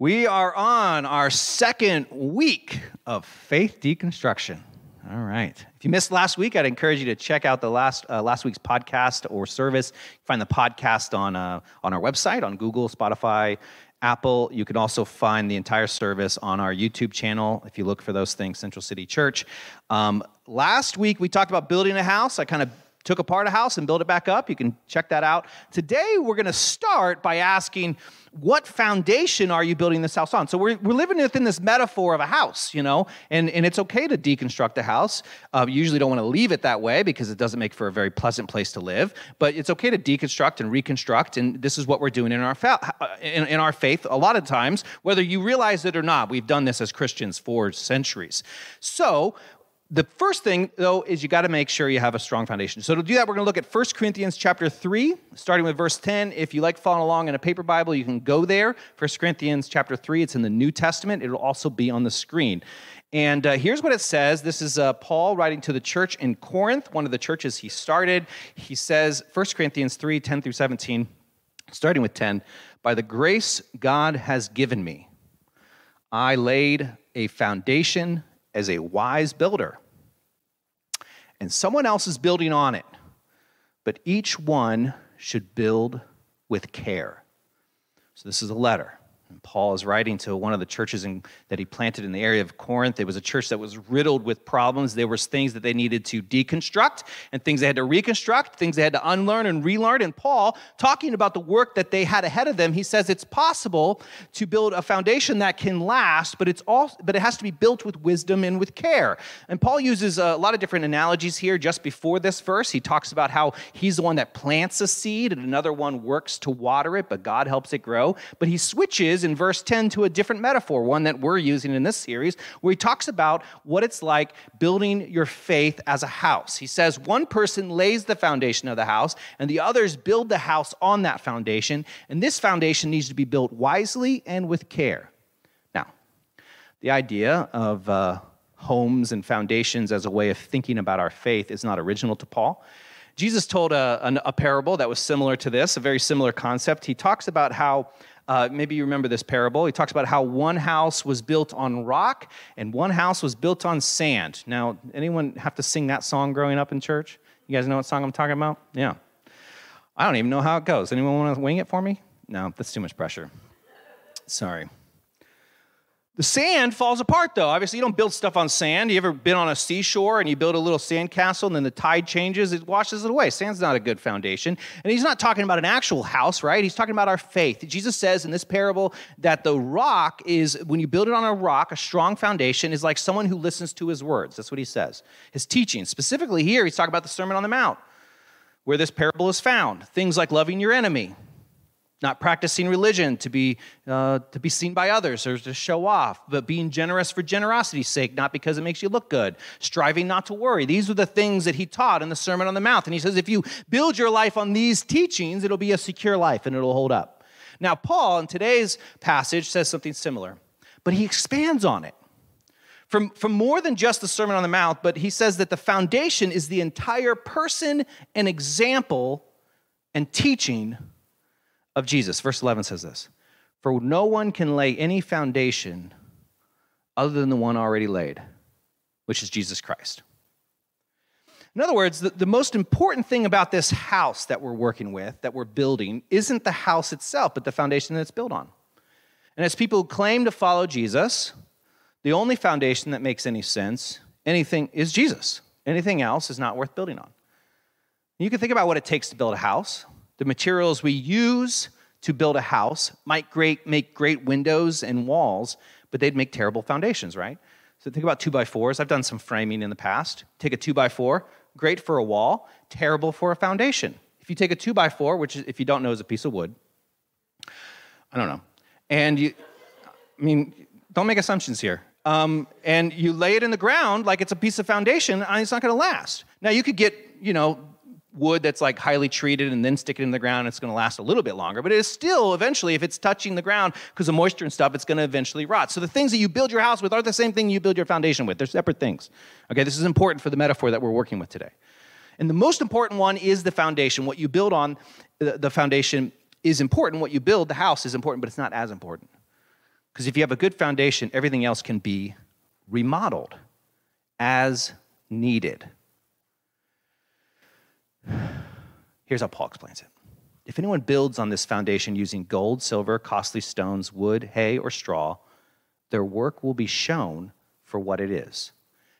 We are on our second week of faith deconstruction. All right. If you missed last week, I'd encourage you to check out the last uh, last week's podcast or service. Find the podcast on uh, on our website on Google, Spotify, Apple. You can also find the entire service on our YouTube channel if you look for those things, Central City Church. Um, last week we talked about building a house. I kind of took apart a house and built it back up. You can check that out. Today, we're going to start by asking, what foundation are you building this house on? So we're, we're living within this metaphor of a house, you know, and, and it's okay to deconstruct a house. Uh, you usually don't want to leave it that way because it doesn't make for a very pleasant place to live, but it's okay to deconstruct and reconstruct, and this is what we're doing in our, fa- uh, in, in our faith a lot of times, whether you realize it or not. We've done this as Christians for centuries. So the first thing though is you got to make sure you have a strong foundation. So to do that we're going to look at 1 corinthians chapter 3 starting with verse 10 if you like following along in a paper bible you can go there. 1 corinthians chapter 3 it's in the new testament. It'll also be on the screen. And uh, here's what it says. This is uh, paul writing to the church in corinth one of the churches he started. He says 1 corinthians 3 10 through 17 starting with 10 by the grace god has given me i laid a foundation as a wise builder, and someone else is building on it, but each one should build with care. So, this is a letter. And Paul is writing to one of the churches in, that he planted in the area of Corinth. It was a church that was riddled with problems. There was things that they needed to deconstruct and things they had to reconstruct, things they had to unlearn and relearn. And Paul, talking about the work that they had ahead of them, he says it's possible to build a foundation that can last, but it's all but it has to be built with wisdom and with care. And Paul uses a lot of different analogies here just before this verse. He talks about how he's the one that plants a seed and another one works to water it, but God helps it grow. But he switches in verse 10 to a different metaphor, one that we're using in this series, where he talks about what it's like building your faith as a house. He says one person lays the foundation of the house, and the others build the house on that foundation, and this foundation needs to be built wisely and with care. Now, the idea of uh, homes and foundations as a way of thinking about our faith is not original to Paul. Jesus told a, a, parable that was similar to this, a very similar concept. He talks about how uh, maybe you remember this parable. He talks about how one house was built on rock and one house was built on sand. Now, anyone have to sing that song growing up in church? You guys know what song I'm talking about? Yeah. I don't even know how it goes. Anyone want to wing it for me? No, that's too much pressure. Sorry. The sand falls apart though. Obviously, you don't build stuff on sand. You ever been on a seashore and you build a little sand castle and then the tide changes, it washes it away. Sand's not a good foundation. And he's not talking about an actual house, right? He's talking about our faith. Jesus says in this parable that the rock is, when you build it on a rock, a strong foundation is like someone who listens to his words. That's what he says. His teaching. Specifically here, he's talking about the Sermon on the Mount, where this parable is found. Things like loving your enemy, not practicing religion to be, uh, to be seen by others or to show off, but being generous for generosity's sake, not because it makes you look good, striving not to worry. These are the things that he taught in the Sermon on the Mount. And he says, if you build your life on these teachings, it'll be a secure life and it'll hold up. Now, Paul, in today's passage, says something similar, but he expands on it. From, from more than just the Sermon on the Mount, but he says that the foundation is the entire person and example and teaching of Jesus. Verse 11 says this For no one can lay any foundation other than the one already laid, which is Jesus Christ. In other words, the, the, most important thing about this house that we're working with, that we're building, isn't the house itself, but the foundation that it's built on. And as people who claim to follow Jesus, the only foundation that makes any sense, anything, is Jesus. Anything else is not worth building on. You can think about what it takes to build a house. The materials we use to build a house might great, make great windows and walls, but they'd make terrible foundations, right? So think about two by fours. I've done some framing in the past. Take a two by four, great for a wall, terrible for a foundation. If you take a two by four, which if you don't know is a piece of wood, I don't know, and you, I mean, don't make assumptions here. Um, and you lay it in the ground like it's a piece of foundation, and it's not going to last. Now you could get, you know, wood that's like highly treated and then stick it in the ground, it's going to last a little bit longer. But it is still eventually, if it's touching the ground because of moisture and stuff, it's going to eventually rot. So the things that you build your house with aren't the same thing you build your foundation with. They're separate things. Okay, this is important for the metaphor that we're working with today. And the most important one is the foundation. What you build on, the foundation is important. What you build, the house, is important, but it's not as important. Because if you have a good foundation, everything else can be remodeled as needed. Here's how Paul explains it. If anyone builds on this foundation using gold, silver, costly stones, wood, hay, or straw, their work will be shown for what it is,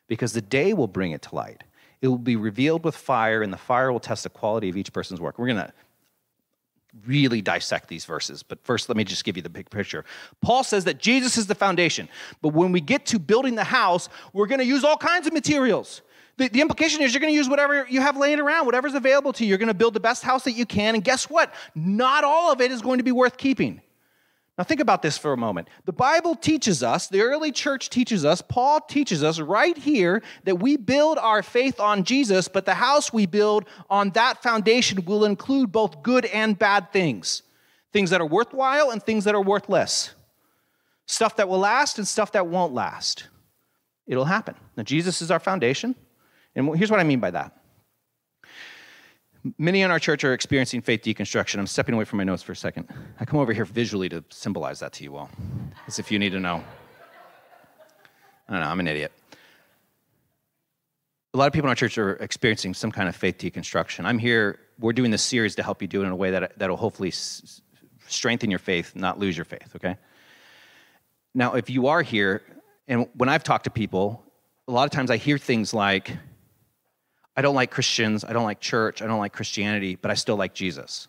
because the day will bring it to light. It will be revealed with fire, and the fire will test the quality of each person's work. We're going to really dissect these verses, but first let me just give you the big picture. Paul says that Jesus is the foundation, but when we get to building the house, we're going to use all kinds of materials. The, the implication is you're going to use whatever you have laying around, whatever's available to you. You're going to build the best house that you can, and guess what? Not all of it is going to be worth keeping. Now, think about this for a moment. The Bible teaches us, the early church teaches us, Paul teaches us right here that we build our faith on Jesus, but the house we build on that foundation will include both good and bad things things that are worthwhile and things that are worthless, stuff that will last and stuff that won't last. It'll happen. Now, Jesus is our foundation, and here's what I mean by that. Many in our church are experiencing faith deconstruction. I'm stepping away from my notes for a second. I come over here visually to symbolize that to you all, as if you need to know. I don't know, I'm an idiot. A lot of people in our church are experiencing some kind of faith deconstruction. I'm here, we're doing this series to help you do it in a way that, that'll hopefully s- strengthen your faith, not lose your faith, okay? Now, if you are here, and when I've talked to people, a lot of times I hear things like, I don't like Christians, I don't like church, I don't like Christianity, but I still like Jesus.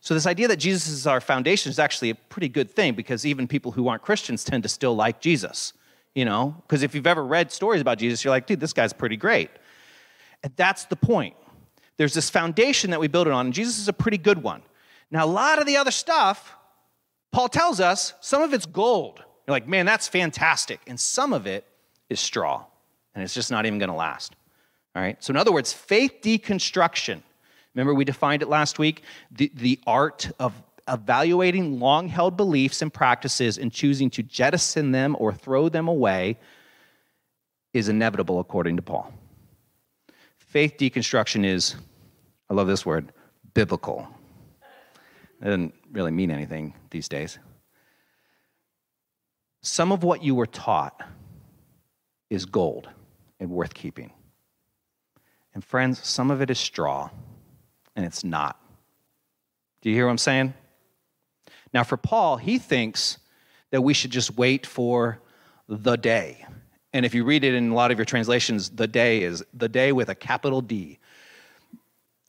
So, this idea that Jesus is our foundation is actually a pretty good thing because even people who aren't Christians tend to still like Jesus, you know? Because if you've ever read stories about Jesus, you're like, dude, this guy's pretty great. And that's the point. There's this foundation that we build it on, and Jesus is a pretty good one. Now, a lot of the other stuff, Paul tells us, some of it's gold. You're like, man, that's fantastic. And some of it is straw, and it's just not even gonna last. All right? So, in other words, faith deconstruction. Remember, we defined it last week the, the art of evaluating long held beliefs and practices and choosing to jettison them or throw them away is inevitable according to Paul. Faith deconstruction is, I love this word, biblical. It doesn't really mean anything these days. Some of what you were taught is gold and worth keeping. And friends, some of it is straw, and it's not. Do you hear what I'm saying? Now, for Paul, he thinks that we should just wait for the day. And if you read it in a lot of your translations, the day is the day with a capital D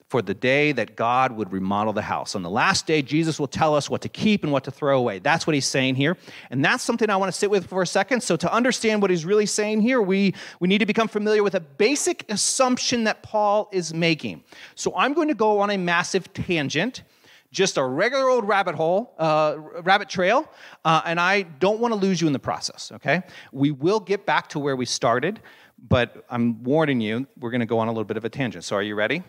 for the day that God would remodel the house. On the last day, Jesus will tell us what to keep and what to throw away. That's what he's saying here. And that's something I want to sit with for a second. So, to understand what he's really saying here, we, we need to become familiar with a basic assumption that Paul is making. So, I'm going to go on a massive tangent. Just a regular old rabbit hole, uh, rabbit trail, uh, and I don't want to lose you in the process, okay? We will get back to where we started, but I'm warning you, we're going to go on a little bit of a tangent. So, are you ready?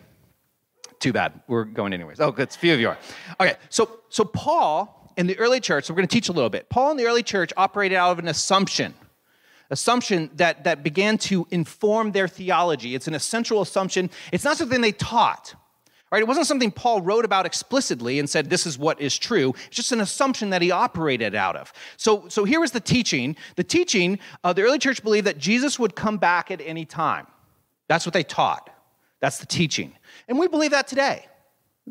Too bad. We're going anyways. Oh, good. A few of you are. Okay, so so Paul in the early church, so we're going to teach a little bit. Paul in the early church operated out of an assumption, assumption that that began to inform their theology. It's an essential assumption. It's not something they taught. Right? It wasn't something Paul wrote about explicitly and said this is what is true. It's just an assumption that he operated out of. So, so here was the teaching. The teaching, uh, the early church believed that Jesus would come back at any time. That's what they taught. That's the teaching. And we believe that today.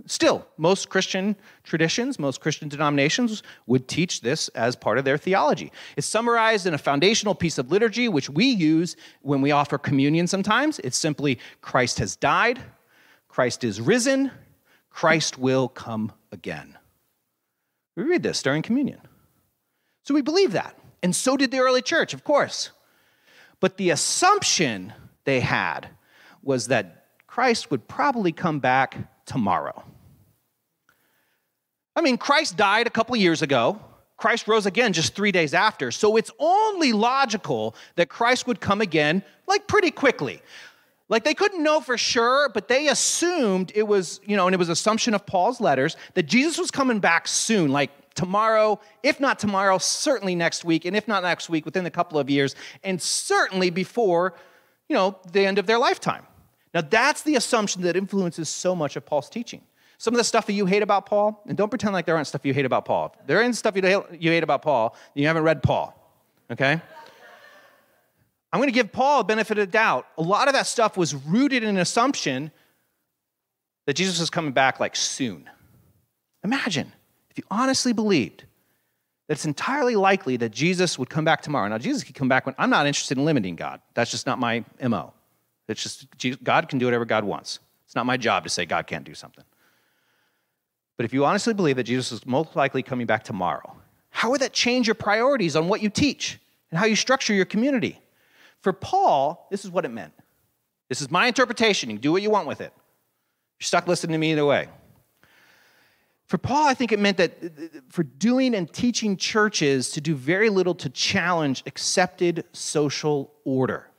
Still, most Christian traditions, most Christian denominations would teach this as part of their theology. It's summarized in a foundational piece of liturgy, which we use when we offer communion sometimes. It's simply Christ has died, Christ is risen, Christ will come again. We read this during communion. So we believe that. And so did the early church, of course. But the assumption they had was that Christ would probably come back tomorrow. I mean, Christ died a couple years ago. Christ rose again just three days after. So it's only logical that Christ would come again, like pretty quickly. Like they couldn't know for sure, but they assumed it was, you know, and it was assumption of Paul's letters that Jesus was coming back soon, like tomorrow, if not tomorrow, certainly next week, and if not next week, within a couple of years, and certainly before, you know, the end of their lifetime. Now, that's the assumption that influences so much of Paul's teaching. Some of the stuff that you hate about Paul, and don't pretend like there aren't stuff you hate about Paul. If there ain't stuff you hate, about Paul, you haven't read Paul, okay? I'm going to give Paul a benefit of doubt. A lot of that stuff was rooted in an assumption that Jesus was coming back like soon. Imagine if you honestly believed that it's entirely likely that Jesus would come back tomorrow. Now, Jesus could come back when I'm not interested in limiting God. That's just not my MO. It's just God can do whatever God wants. It's not my job to say God can't do something. But if you honestly believe that Jesus is most likely coming back tomorrow, how would that change your priorities on what you teach and how you structure your community? For Paul, this is what it meant. This is my interpretation. You can do what you want with it. You're stuck listening to me either way. For Paul, I think it meant that for doing and teaching churches to do very little to challenge accepted social order.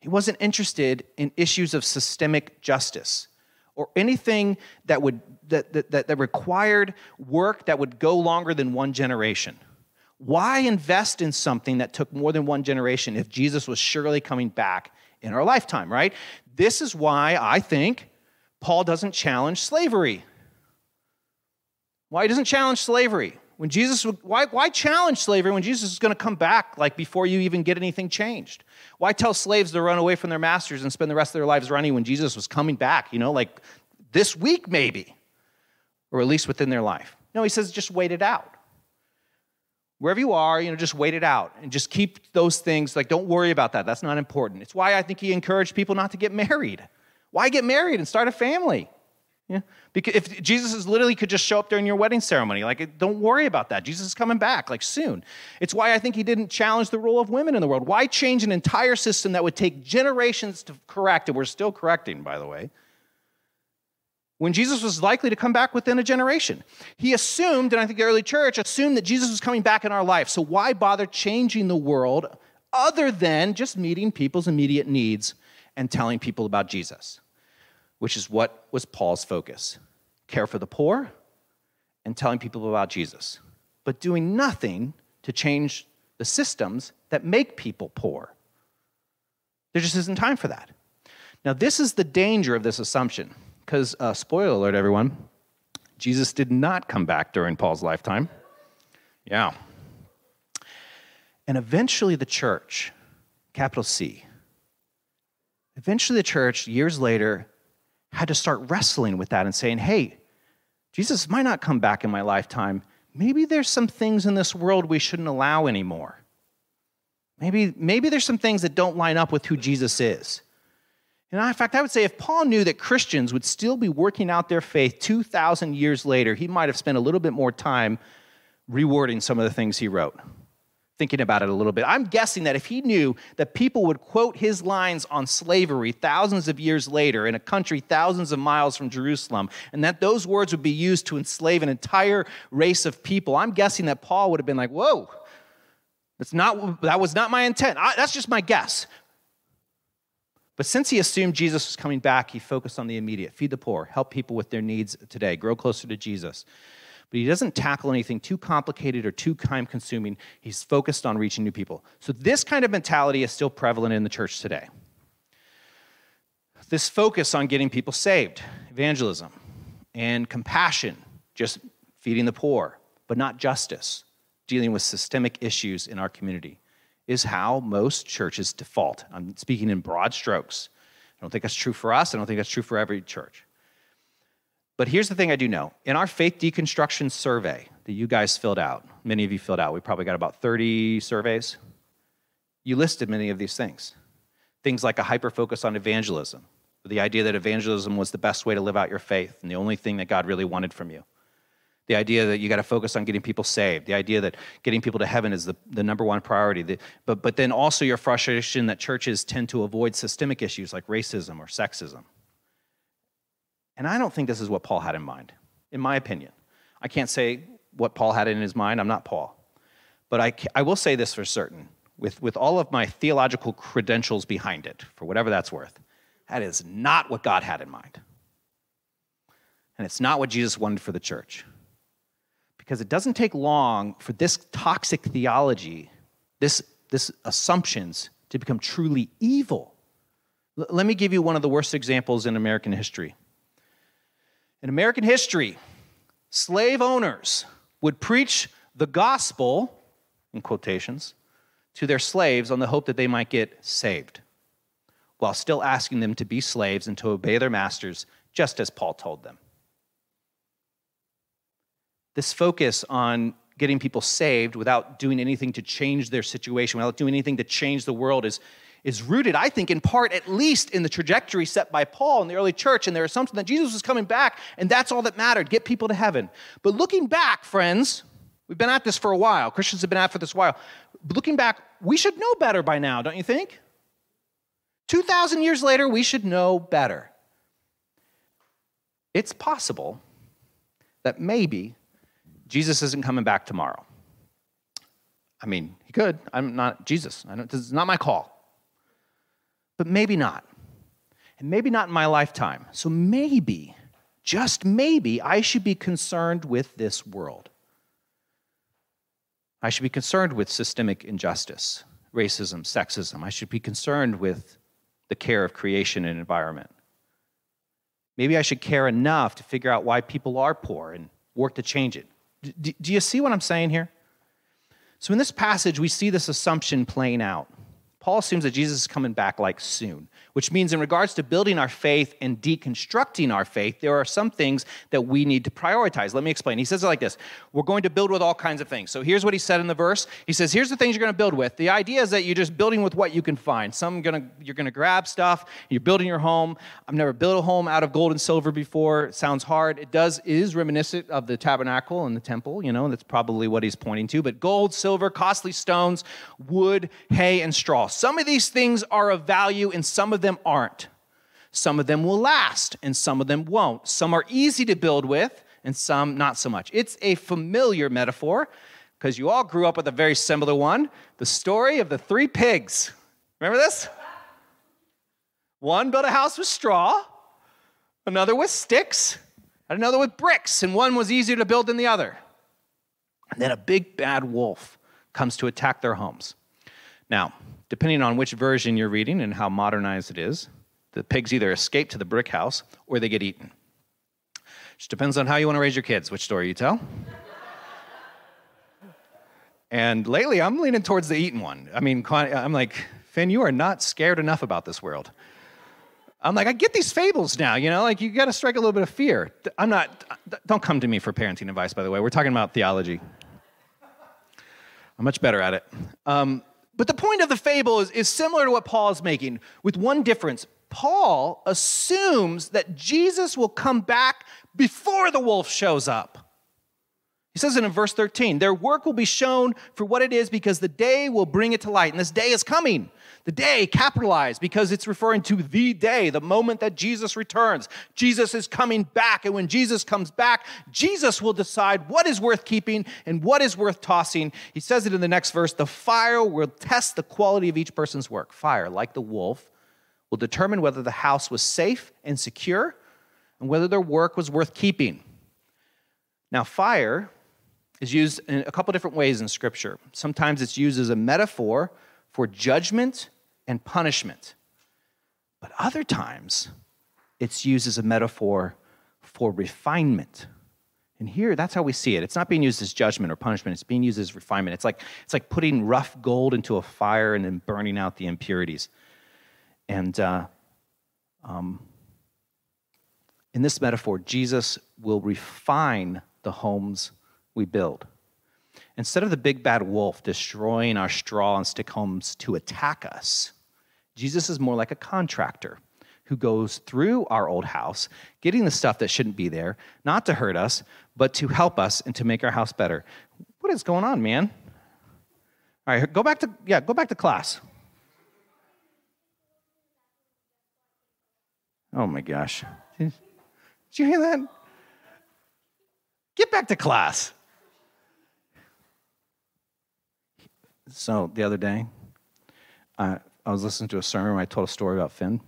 He wasn't interested in issues of systemic justice or anything that, would, that, that, that required work that would go longer than one generation. Why invest in something that took more than one generation if Jesus was surely coming back in our lifetime, right? This is why I think Paul doesn't challenge slavery. Why he doesn't challenge slavery? When Jesus, why, why challenge slavery when Jesus is going to come back like before you even get anything changed? Why tell slaves to run away from their masters and spend the rest of their lives running when Jesus was coming back, you know, like this week maybe, or at least within their life? No, he says just wait it out. Wherever you are, you know, just wait it out and just keep those things like don't worry about that. That's not important. It's why I think he encouraged people not to get married. Why get married and start a family? Yeah. Because if Jesus is literally could just show up during your wedding ceremony, like don't worry about that. Jesus is coming back like soon. It's why I think he didn't challenge the role of women in the world. Why change an entire system that would take generations to correct, and we're still correcting, by the way, when Jesus was likely to come back within a generation? He assumed, and I think the early church assumed that Jesus was coming back in our life. So why bother changing the world other than just meeting people's immediate needs and telling people about Jesus? Which is what was Paul's focus care for the poor and telling people about Jesus, but doing nothing to change the systems that make people poor. There just isn't time for that. Now, this is the danger of this assumption, because, uh, spoiler alert, everyone, Jesus did not come back during Paul's lifetime. Yeah. And eventually, the church, capital C, eventually, the church, years later, had to start wrestling with that and saying, hey, Jesus might not come back in my lifetime. Maybe there's some things in this world we shouldn't allow anymore. Maybe, maybe there's some things that don't line up with who Jesus is. And in fact, I would say if Paul knew that Christians would still be working out their faith 2,000 years later, he might have spent a little bit more time rewording some of the things he wrote thinking about it a little bit. I'm guessing that if he knew that people would quote his lines on slavery thousands of years later in a country thousands of miles from Jerusalem, and that those words would be used to enslave an entire race of people, I'm guessing that Paul would have been like, whoa, that's not, that was not my intent. I, that's just my guess. But since he assumed Jesus was coming back, he focused on the immediate feed the poor, help people with their needs today, grow closer to Jesus but he doesn't tackle anything too complicated or too time consuming. He's focused on reaching new people. So, this kind of mentality is still prevalent in the church today. This focus on getting people saved, evangelism, and compassion, just feeding the poor, but not justice, dealing with systemic issues in our community, is how most churches default. I'm speaking in broad strokes. I don't think that's true for us. I don't think that's true for every church. But here's the thing I do know. In our faith deconstruction survey that you guys filled out, many of you filled out, we probably got about 30 surveys. You listed many of these things. Things like a hyper focus on evangelism, the idea that evangelism was the best way to live out your faith and the only thing that God really wanted from you. The idea that you got to focus on getting people saved. The idea that getting people to heaven is the, the number one priority. The, but, but then also your frustration that churches tend to avoid systemic issues like racism or sexism. And I don't think this is what Paul had in mind, in my opinion. I can't say what Paul had in his mind. I'm not Paul. But I, I will say this for certain with, with all of my theological credentials behind it, for whatever that's worth, that is not what God had in mind. And it's not what Jesus wanted for the church. Because it doesn't take long for this toxic theology, this, this assumptions, to become truly evil. L- let me give you one of the worst examples in American history. In American history, slave owners would preach the gospel, in quotations, to their slaves on the hope that they might get saved, while still asking them to be slaves and to obey their masters, just as Paul told them. This focus on getting people saved without doing anything to change their situation, without doing anything to change the world, is, is rooted, I think, in part at least in the trajectory set by Paul in the early church and their assumption that Jesus was coming back and that's all that mattered get people to heaven. But looking back, friends, we've been at this for a while. Christians have been at for this while. But looking back, we should know better by now, don't you think? 2,000 years later, we should know better. It's possible that maybe Jesus isn't coming back tomorrow. I mean, he could. I'm not Jesus. I don't, this is not my call. But maybe not. And maybe not in my lifetime. So maybe, just maybe, I should be concerned with this world. I should be concerned with systemic injustice, racism, sexism. I should be concerned with the care of creation and environment. Maybe I should care enough to figure out why people are poor and work to change it. Do you see what I'm saying here? So, in this passage, we see this assumption playing out. Paul assumes that Jesus is coming back like soon which means in regards to building our faith and deconstructing our faith, there are some things that we need to prioritize. Let me explain. He says it like this We're going to build with all kinds of things. So here's what he said in the verse. He says, Here's the things you're going to build with. The idea is that you're just building with what you can find. Some gonna, you're going to grab stuff, you're building your home. I've never built a home out of gold and silver before. It sounds hard. It does, it is reminiscent of the tabernacle and the temple, you know, that's probably what he's pointing to. But gold, silver, costly stones, wood, hay, and straw. Some of these things are of value and some of them them aren't. Some of them will last and some of them won't. Some are easy to build with and some not so much. It's a familiar metaphor because you all grew up with a very similar one the story of the three pigs. Remember this? One built a house with straw, another with sticks, and another with bricks, and one was easier to build than the other. And then a big bad wolf comes to attack their homes. Now, depending on which version you're reading and how modernized it is, the pigs either escape to the brick house or they get eaten. Just depends on how you want to raise your kids, which story you tell. and lately, I'm leaning towards the eaten one. I mean, I'm like, Finn, you are not scared enough about this world. I'm like, I get these fables now, you know, like you got to strike a little bit of fear. I'm not, don't come to me for parenting advice, by the way. We're talking about theology. I'm much better at it. Um, but the point of the fable is, is similar to what Paul is making, with one difference. Paul assumes that Jesus will come back before the wolf shows up. He says it in verse 13 their work will be shown for what it is because the day will bring it to light. And this day is coming. The day capitalized because it's referring to the day, the moment that Jesus returns. Jesus is coming back. And when Jesus comes back, Jesus will decide what is worth keeping and what is worth tossing. He says it in the next verse the fire will test the quality of each person's work. Fire, like the wolf, will determine whether the house was safe and secure and whether their work was worth keeping. Now, fire is used in a couple different ways in Scripture. Sometimes it's used as a metaphor for judgment and punishment. But other times, it's used as a metaphor for refinement. And here, that's how we see it. It's not being used as judgment or punishment, it's being used as refinement. It's like, it's like putting rough gold into a fire and then burning out the impurities. And uh, um, in this metaphor, Jesus will refine the homes we build. Instead of the big bad wolf destroying our straw and stick homes to attack us, Jesus is more like a contractor who goes through our old house, getting the stuff that shouldn't be there, not to hurt us, but to help us and to make our house better. What is going on, man? All right, go back to yeah, go back to class. Oh my gosh. Did you hear that? Get back to class. So the other day, uh, I was listening to a sermon where I told a story about Finn,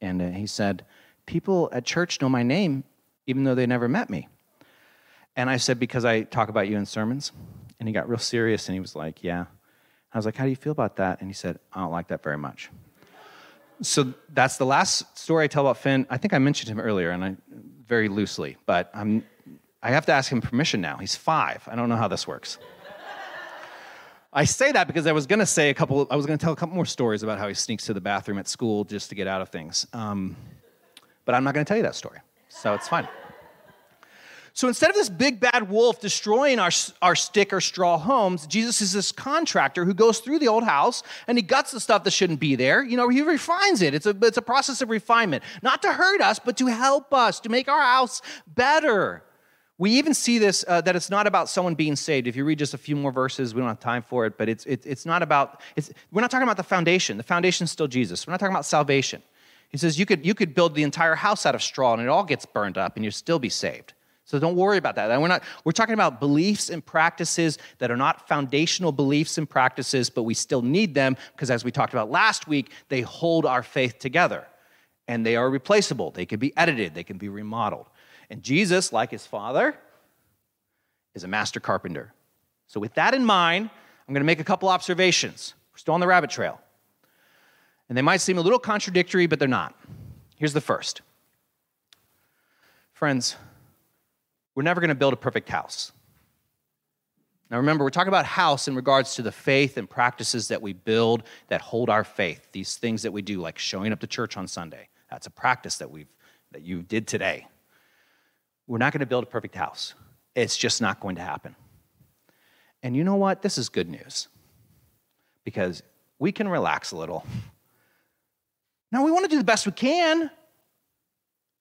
and uh, he said, People at church know my name even though they never met me. And I said, Because I talk about you in sermons. And he got real serious and he was like, Yeah. I was like, How do you feel about that? And he said, I don't like that very much. So that's the last story I tell about Finn. I think I mentioned him earlier, and I very loosely, but I'm, I have to ask him permission now. He's five. I don't know how this works. I say that because I was going to say a couple, I was going to tell a couple more stories about how he sneaks to the bathroom at school just to get out of things. Um, but I'm not going to tell you that story. So it's fine. So instead of this big bad wolf destroying our, our stick or straw homes, Jesus is this contractor who goes through the old house and he guts the stuff that shouldn't be there. You know, he refines it. It's a, it's a process of refinement, not to hurt us, but to help us, to make our house better. We even see this uh, that it's not about someone being saved. If you read just a few more verses, we don't have time for it, but it's, it, it's not about, it's, we're not talking about the foundation. The foundation is still Jesus. We're not talking about salvation. He says you could, you could build the entire house out of straw and it all gets burned up and you'll still be saved. So don't worry about that. We're not we're talking about beliefs and practices that are not foundational beliefs and practices, but we still need them because as we talked about last week, they hold our faith together. And they are replaceable. They can be edited, they can be remodeled. And Jesus, like his father, is a master carpenter. So with that in mind, I'm going to make a couple observations. We're still on the rabbit trail. And they might seem a little contradictory, but they're not. Here's the first. Friends, we're never going to build a perfect house. Now, remember, we're talking about house in regards to the faith and practices that we build that hold our faith. These things that we do, like showing up to church on Sunday. That's a practice that we've that you did today. We're not going to build a perfect house. It's just not going to happen. And you know what? This is good news because we can relax a little. Now, we want to do the best we can,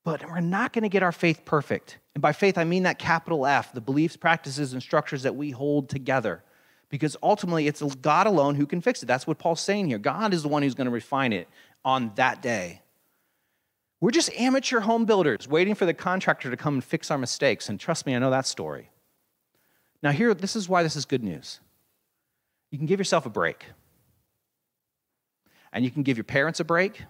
but we're not going to get our faith perfect. And by faith, I mean that capital F, the beliefs, practices, and structures that we hold together. Because ultimately, it's God alone who can fix it. That's what Paul's saying here. God is the one who's going to refine it on that day. We're just amateur home builders waiting for the contractor to come and fix our mistakes. And trust me, I know that story. Now, here, this is why this is good news. You can give yourself a break. And you can give your parents a break.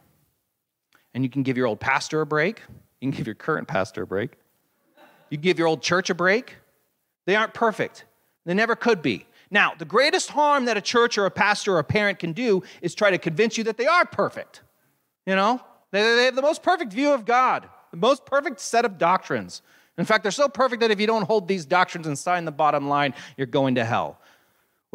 And you can give your old pastor a break. You can give your current pastor a break. You give your old church a break. They aren't perfect, they never could be. Now, the greatest harm that a church or a pastor or a parent can do is try to convince you that they are perfect. You know, they, have the most perfect view of God, the most perfect set of doctrines. In fact, they're so perfect that if you don't hold these doctrines and sign the bottom line, you're going to hell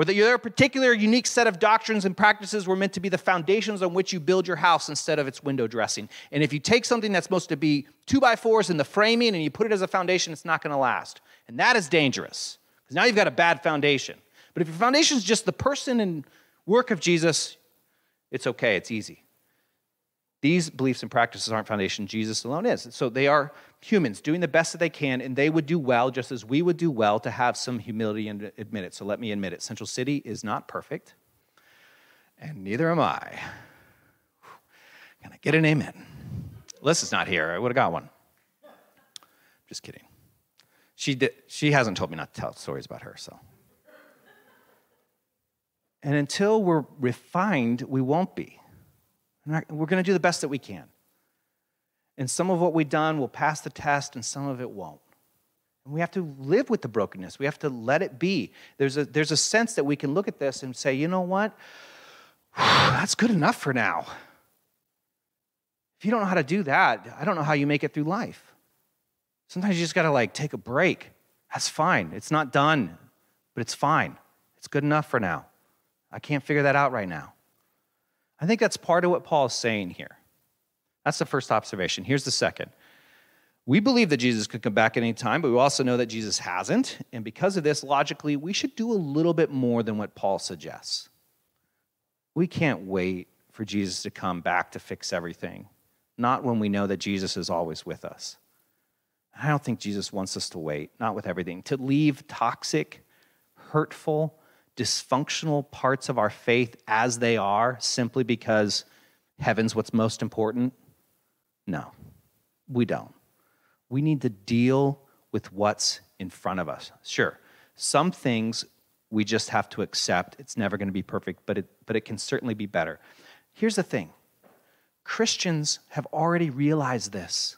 or that your particular unique set of doctrines and practices were meant to be the foundations on which you build your house instead of its window dressing. And if you take something that's supposed to be two by fours in the framing and you put it as a foundation, it's not going to last. And that is dangerous because now you've got a bad foundation. But if your foundation is just the person and work of Jesus, it's okay, it's easy. These beliefs and practices aren't foundation, Jesus alone is. So they are humans doing the best that they can, and they would do well just as we would do well to have some humility and admit it. So let me admit it Central City is not perfect, and neither am I. Can I get an amen? Alyssa's not here. I would have got one. Just kidding. She, did, she hasn't told me not to tell stories about her, so. And until we're refined, we won't be. We're going to do the best that we can. And some of what we've done will pass the test, and some of it won't. And we have to live with the brokenness. We have to let it be. There's a, there's a sense that we can look at this and say, you know what? That's good enough for now. If you don't know how to do that, I don't know how you make it through life. Sometimes you just got to like take a break. That's fine. It's not done, but it's fine. It's good enough for now. I can't figure that out right now. I think that's part of what Paul is saying here. That's the first observation. Here's the second. We believe that Jesus could come back at any time, but we also know that Jesus hasn't. And because of this, logically, we should do a little bit more than what Paul suggests. We can't wait for Jesus to come back to fix everything, not when we know that Jesus is always with us. I don't think Jesus wants us to wait, not with everything, to leave toxic, hurtful, dysfunctional parts of our faith as they are simply because heaven's what's most important? No, we don't. We need to deal with what's in front of us. Sure, some things we just have to accept. It's never going to be perfect, but it, but it can certainly be better. Here's the thing Christians have already realized this,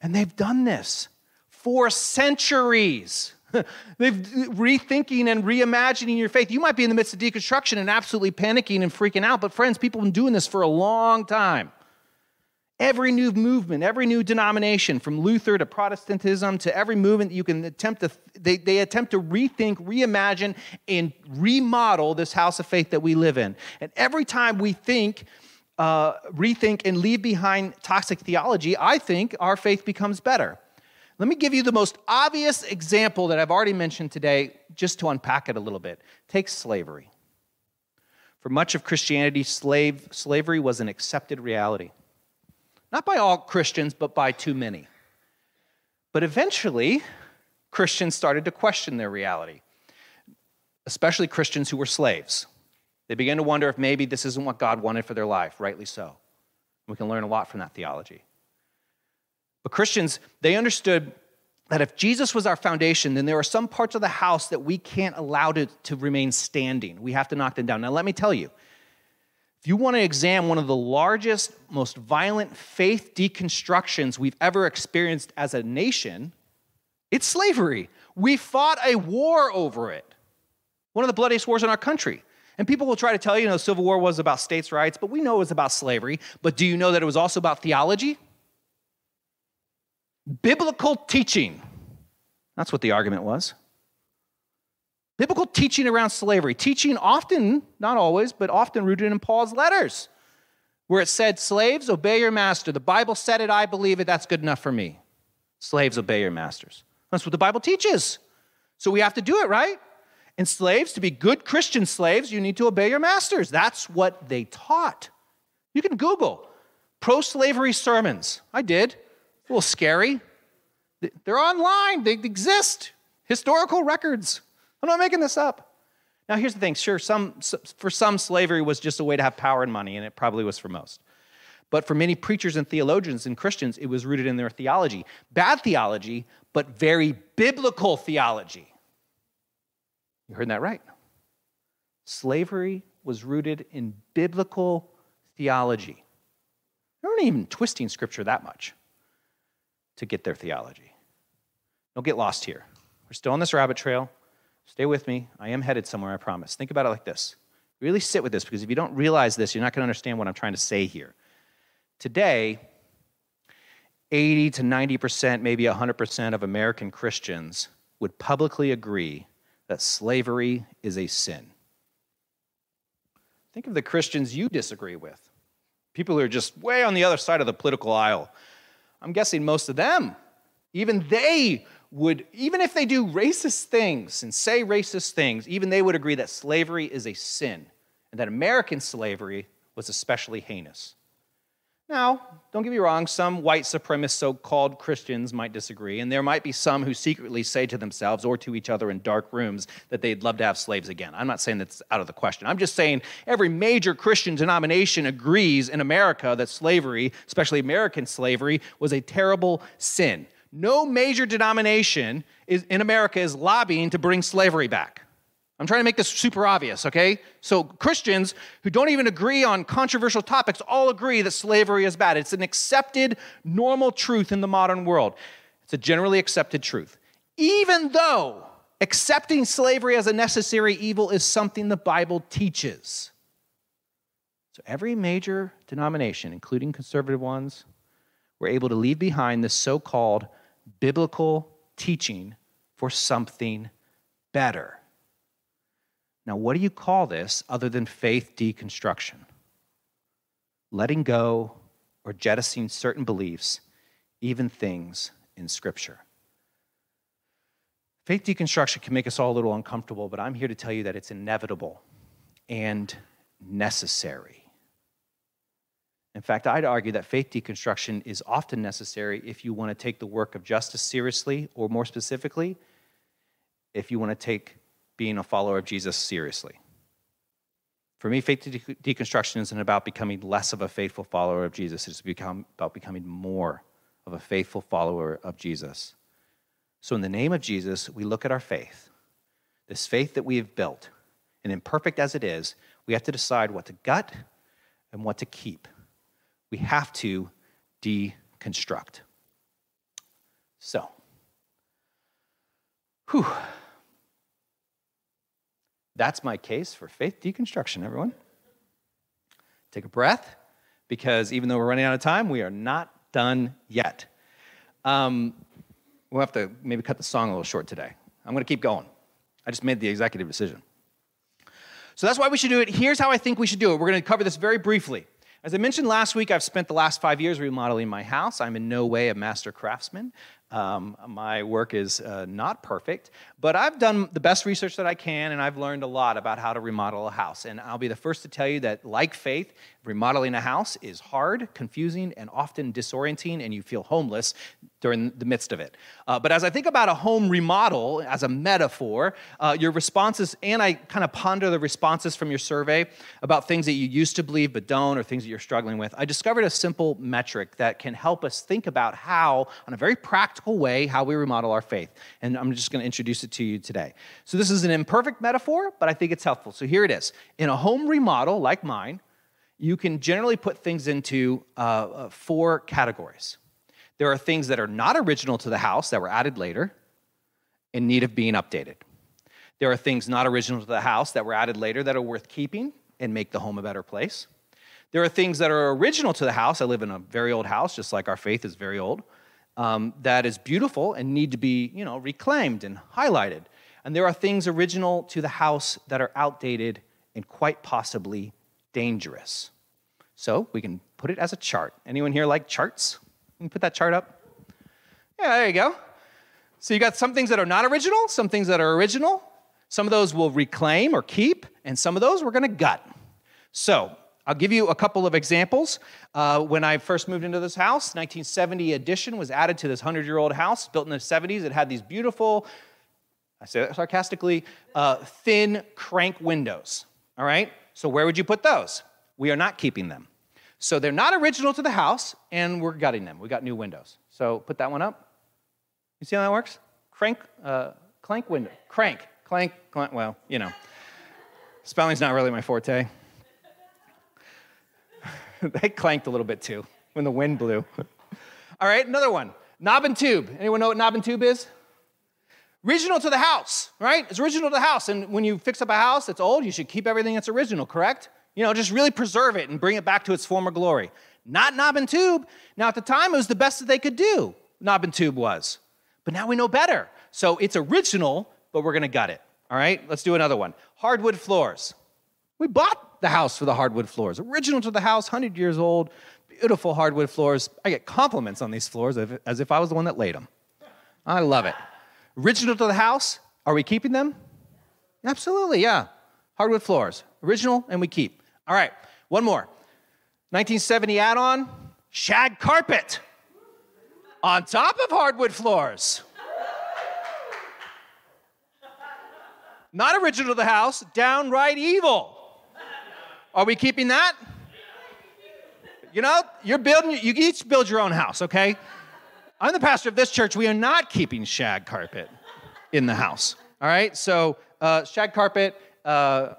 and they've done this for centuries. They've rethinking and reimagining your faith. You might be in the midst of deconstruction and absolutely panicking and freaking out, but friends, people have been doing this for a long time. Every new movement, every new denomination, from Luther to Protestantism to every movement you can attempt to, they, they attempt to rethink, reimagine, and remodel this house of faith that we live in. And every time we think, uh, rethink, and leave behind toxic theology, I think our faith becomes better. Let me give you the most obvious example that I've already mentioned today, just to unpack it a little bit. Take slavery. For much of Christianity, slave, slavery was an accepted reality. Not by all Christians, but by too many. But eventually, Christians started to question their reality, especially Christians who were slaves. They began to wonder if maybe this isn't what God wanted for their life, rightly so. We can learn a lot from that theology. But Christians, they understood that if Jesus was our foundation, then there are some parts of the house that we can't allow to, to remain standing. We have to knock them down. Now, let me tell you if you want to examine one of the largest, most violent faith deconstructions we've ever experienced as a nation, it's slavery. We fought a war over it, one of the bloodiest wars in our country. And people will try to tell you, you know, the Civil War was about states' rights, but we know it was about slavery. But do you know that it was also about theology? Biblical teaching. That's what the argument was. Biblical teaching around slavery, teaching often, not always, but often rooted in Paul's letters, where it said, Slaves, obey your master. The Bible said it, I believe it, that's good enough for me. Slaves, obey your masters. That's what the Bible teaches. So we have to do it, right? And slaves, to be good Christian slaves, you need to obey your masters. That's what they taught. You can Google pro slavery sermons. I did. A little scary. They're online, they exist. Historical records. I'm not making this up. Now, here's the thing sure, some, for some, slavery was just a way to have power and money, and it probably was for most. But for many preachers and theologians and Christians, it was rooted in their theology. Bad theology, but very biblical theology. You heard that right. Slavery was rooted in biblical theology. They weren't even twisting scripture that much to get their theology. Don't get lost here. We're still on this rabbit trail. Stay with me. I am headed somewhere, I promise. Think about it like this. Really sit with this because if you don't realize this, you're not going to understand what I'm trying to say here. Today, 80 to 90%, maybe 100% of American Christians would publicly agree that slavery is a sin. Think of the Christians you disagree with. People who are just way on the other side of the political aisle. I'm guessing most of them, even they would, even if they do racist things and say racist things, even they would agree that slavery is a sin and that American slavery was especially heinous. Now, don't get me wrong, some white supremacist so called Christians might disagree, and there might be some who secretly say to themselves or to each other in dark rooms that they'd love to have slaves again. I'm not saying that's out of the question. I'm just saying every major Christian denomination agrees in America that slavery, especially American slavery, was a terrible sin. No major denomination in America is lobbying to bring slavery back. I'm trying to make this super obvious, okay? So Christians who don't even agree on controversial topics all agree that slavery is bad. It's an accepted, normal truth in the modern world. It's a generally accepted truth. Even though accepting slavery as a necessary evil is something the Bible teaches. So every major denomination, including conservative ones, were able to leave behind this so called biblical teaching for something better. Now, what do you call this other than faith deconstruction? Letting go or jettisoning certain beliefs, even things in Scripture. Faith deconstruction can make us all a little uncomfortable, but I'm here to tell you that it's inevitable and necessary. In fact, I'd argue that faith deconstruction is often necessary if you want to take the work of justice seriously, or more specifically, if you want to take being a follower of Jesus seriously. For me, faith deconstruction isn't about becoming less of a faithful follower of Jesus, it's become, about becoming more of a faithful follower of Jesus. So, in the name of Jesus, we look at our faith, this faith that we have built, and imperfect as it is, we have to decide what to gut and what to keep we have to deconstruct. So, whew. That's my case for faith deconstruction, everyone. Take a breath, because even though we're running out of time, we are not done yet. Um, we'll have to maybe cut the song a little short today. I'm going to keep going. I just made the executive decision. So that's why we should do it. Here's how I think we should do it. We're going to cover this very briefly. As I mentioned last week, I've spent the last five years remodeling my house. I'm in no way a master craftsman. Um, my work is uh, not perfect, but I've done the best research that I can, and I've learned a lot about how to remodel a house. And I'll be the first to tell you that, like faith, remodeling a house is hard, confusing, and often disorienting, and you feel homeless during the midst of it. Uh, but as I think about a home remodel as a metaphor, uh, your responses, and I kind of ponder the responses from your survey about things that you used to believe but don't, or things that you're struggling with, I discovered a simple metric that can help us think about how, on a very practical way, how we remodel our faith. And I'm just going to introduce it to you today. So this is an imperfect metaphor, but I think it's helpful. So here it is. In a home remodel like mine, you can generally put things into uh, uh four categories. There are things that are not original to the house that were added later in need of being updated. There are things not original to the house that were added later that are worth keeping and make the home a better place. There are things that are original to the house. I live in a very old house, just like our faith is very old, um, that is beautiful and need to be, you know, reclaimed and highlighted. And there are things original to the house that are outdated and quite possibly dangerous. So we can put it as a chart. Anyone here like charts? Can you put that chart up? Yeah, there you go. So you got some things that are not original, some things that are original. Some of those we'll reclaim or keep, and some of those we're going to gut. So I'll give you a couple of examples. Uh, when I first moved into this house, 1970 addition was added to this 100 year old house built in the 70s. It had these beautiful, I say that sarcastically, uh, thin crank windows. All right? So where would you put those? We are not keeping them. So they're not original to the house, and we're gutting them. We got new windows. So put that one up. You see how that works? Crank, uh, clank window, crank, clank, clank. Well, you know, spelling's not really my forte. they clanked a little bit too when the wind blew. All right, another one. Knob and tube. Anyone know what knob and tube is? Original to the house, right? It's original to the house. And when you fix up a house that's old, you should keep everything that's original, correct? You know, just really preserve it and bring it back to its former glory. Not knob and tube. Now, at the time, it was the best that they could do, knob and tube was. But now we know better. So it's original, but we're to gut it. All right, let's do another one. Hardwood floors. We bought the house for the hardwood floors. Original to the house, 100 years old, beautiful hardwood floors. I get compliments on these floors as if I was the one that laid them. I love it. Original to the house, are we keeping them? Absolutely, yeah. Hardwood floors, original, and we keep. All right, one more. 1970 add on shag carpet on top of hardwood floors. Not original to the house, downright evil. Are we keeping that? You know, you're building, you each build your own house, okay? I'm the pastor of this church. We are not keeping shag carpet in the house, all right? So, uh, shag carpet, uh,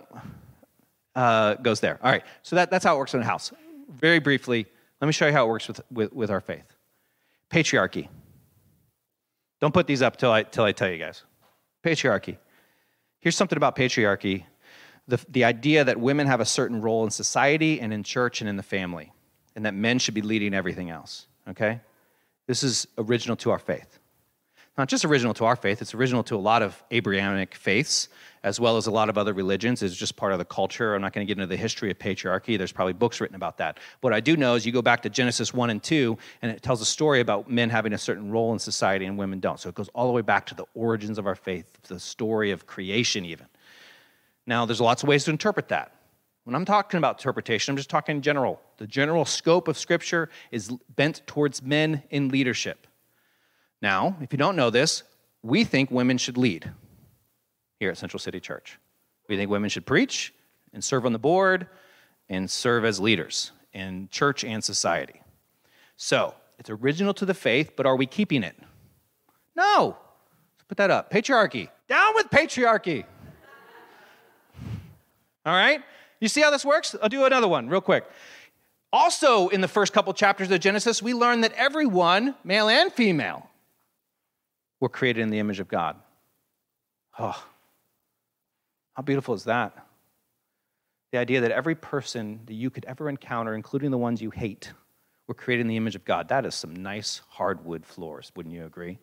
uh, goes there. All right, so that, that's how it works in a house. Very briefly, let me show you how it works with, with, with our faith. Patriarchy. Don't put these up till I, till I tell you guys. Patriarchy. Here's something about patriarchy the, the idea that women have a certain role in society and in church and in the family, and that men should be leading everything else. Okay? This is original to our faith not just original to our faith, it's original to a lot of Abrahamic faiths, as well as a lot of other religions. It's just part of the culture. I'm not going to get into the history of patriarchy. There's probably books written about that. What I do know is you go back to Genesis 1 and 2, and it tells a story about men having a certain role in society and women don't. So it goes all the way back to the origins of our faith, the story of creation, even. Now, there's lots of ways to interpret that. When I'm talking about interpretation, I'm just talking in general. The general scope of Scripture is bent towards men in leadership. Now, if you don't know this, we think women should lead here at Central City Church. We think women should preach and serve on the board and serve as leaders in church and society. So, it's original to the faith, but are we keeping it? No. Let's put that up. Patriarchy. Down with patriarchy. All right? You see how this works? I'll do another one real quick. Also, in the first couple chapters of Genesis, we learn that everyone, male and female, we're created in the image of God. Oh, how beautiful is that? the idea that every person that you could ever encounter, including the ones you hate, were created in the image of God. That is some nice hardwood floors, wouldn't you agree?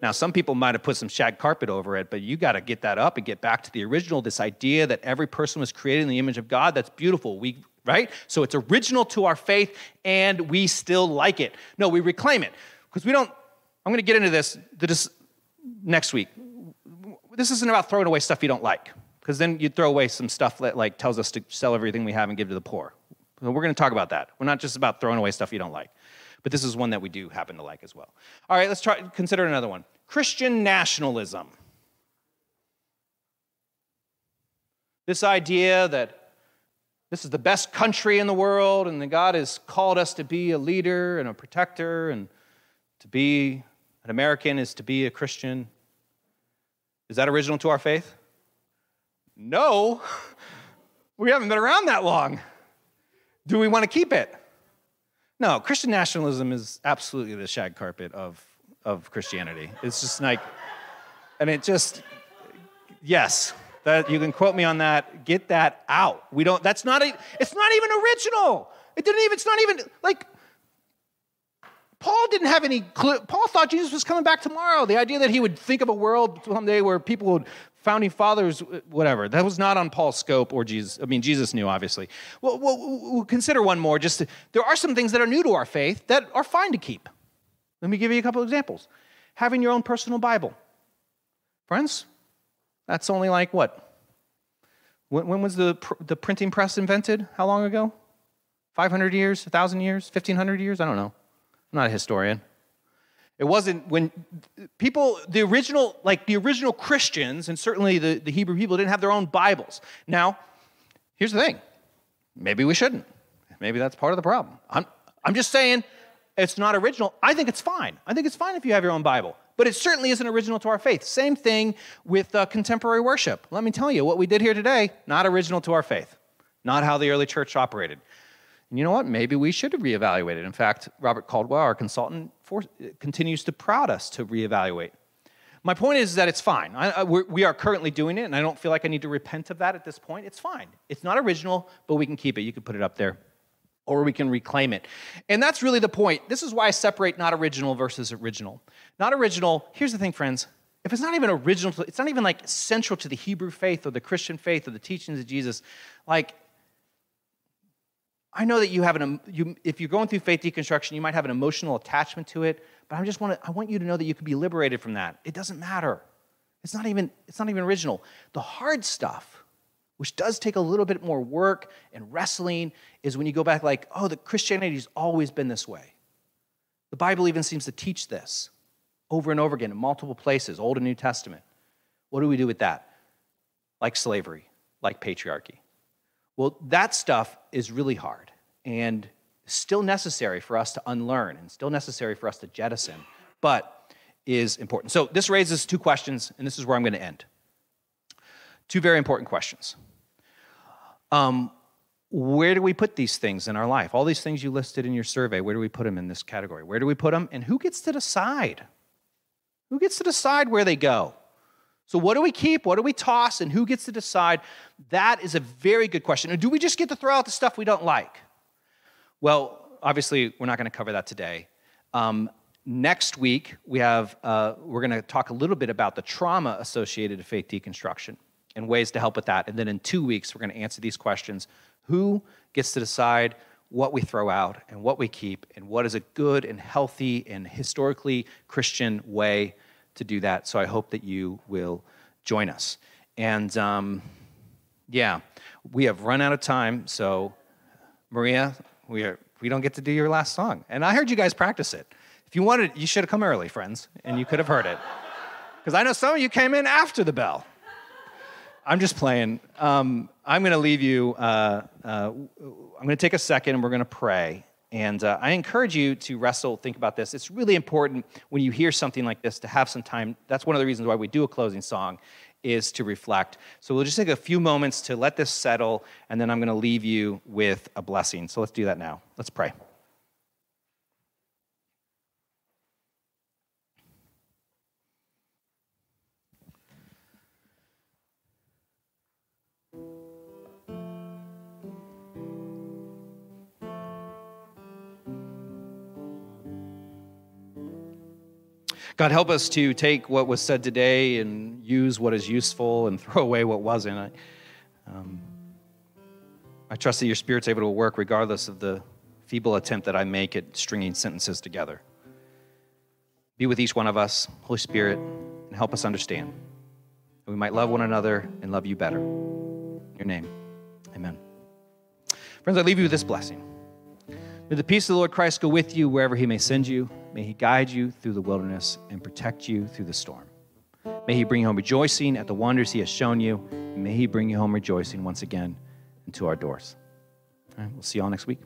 Now, some people might have put some shag carpet over it, but you got to get that up and get back to the original. This idea that every person was created in the image of God, that's beautiful. We, right? So it's original to our faith, and we still like it. No, we reclaim it because we don't. I'm going to get into this, next week. This isn't about throwing away stuff you don't like, because then you throw away some stuff that like tells us to sell everything we have and give to the poor. So we're going to talk about that. We're not just about throwing away stuff you don't like but this is one that we do happen to like as well. All right, let's try consider another one. Christian nationalism. This idea that this is the best country in the world and that God has called us to be a leader and a protector and to be an American is to be a Christian. Is that original to our faith? No. We haven't been around that long. Do we want to keep it? No, Christian nationalism is absolutely the shag carpet of, of Christianity. It's just like, and it just, yes, that you can quote me on that. Get that out. We don't. That's not. A, it's not even original. It didn't even. It's not even like. Paul didn't have any clue. Paul thought Jesus was coming back tomorrow. The idea that he would think of a world someday where people would founding fathers, whatever. That was not on Paul's scope or Jesus. I mean, Jesus knew, obviously. Well, we'll, we'll consider one more. Just to, there are some things that are new to our faith that are fine to keep. Let me give you a couple examples. Having your own personal Bible. Friends, that's only like what? When, when was the, the printing press invented? How long ago? 500 years? 1,000 years? 1,500 years? I don't know. I'm not a historian. It wasn't when people, the original, like the original Christians, and certainly the, the Hebrew people didn't have their own Bibles. Now, here's the thing maybe we shouldn't. Maybe that's part of the problem. I'm, I'm just saying it's not original. I think it's fine. I think it's fine if you have your own Bible, but it certainly isn't original to our faith. Same thing with uh, contemporary worship. Let me tell you, what we did here today, not original to our faith, not how the early church operated. And you know what? Maybe we should reevaluate it. In fact, Robert Caldwell, our consultant, for, continues to prod us to reevaluate. My point is that it's fine. I, I, we are currently doing it, and I don't feel like I need to repent of that at this point. It's fine. It's not original, but we can keep it. You can put it up there, or we can reclaim it. And that's really the point. This is why I separate not original versus original. Not original, here's the thing, friends. If it's not even original, it's not even like central to the Hebrew faith or the Christian faith or the teachings of Jesus, like I know that you have an, you, if you're going through faith deconstruction, you might have an emotional attachment to it, but I just want to, I want you to know that you can be liberated from that. It doesn't matter. It's not even, it's not even original. The hard stuff, which does take a little bit more work and wrestling, is when you go back like, oh, the Christianity's always been this way. The Bible even seems to teach this over and over again in multiple places, Old and New Testament. What do we do with that? Like slavery, like patriarchy. Well, that stuff is really hard and still necessary for us to unlearn and still necessary for us to jettison, but is important. So this raises two questions, and this is where I'm going to end. Two very important questions. Um, where do we put these things in our life? All these things you listed in your survey, where do we put them in this category? Where do we put them? And who gets to decide? Who gets to decide where they go? So, what do we keep? What do we toss? And who gets to decide? That is a very good question. Or do we just get to throw out the stuff we don't like? Well, obviously, we're not going to cover that today. Um, next week, we have, uh, we're going to talk a little bit about the trauma associated to faith deconstruction and ways to help with that. And then in two weeks, we're going to answer these questions Who gets to decide what we throw out and what we keep, and what is a good and healthy and historically Christian way? To do that. So I hope that you will join us. And um, yeah, we have run out of time. So, Maria, we, are, we don't get to do your last song. And I heard you guys practice it. If you wanted, you should have come early, friends, and you could have heard it. Because I know some of you came in after the bell. I'm just playing. Um, I'm going to leave you. Uh, uh, I'm going to take a second and we're going to pray. And uh, I encourage you to wrestle, think about this. It's really important when you hear something like this to have some time. That's one of the reasons why we do a closing song, is to reflect. So we'll just take a few moments to let this settle, and then I'm going to leave you with a blessing. So let's do that now. Let's pray. God, help us to take what was said today and use what is useful and throw away what wasn't. I, um, I trust that your Spirit's able to work regardless of the feeble attempt that I make at stringing sentences together. Be with each one of us, Holy Spirit, and help us understand that we might love one another and love you better. In your name, amen. Friends, I leave you with this blessing. May the peace of the Lord Christ go with you wherever he may send you. May he guide you through the wilderness and protect you through the storm. May he bring you home rejoicing at the wonders he has shown you. May he bring you home rejoicing once again into our doors. All right, we'll see you all next week.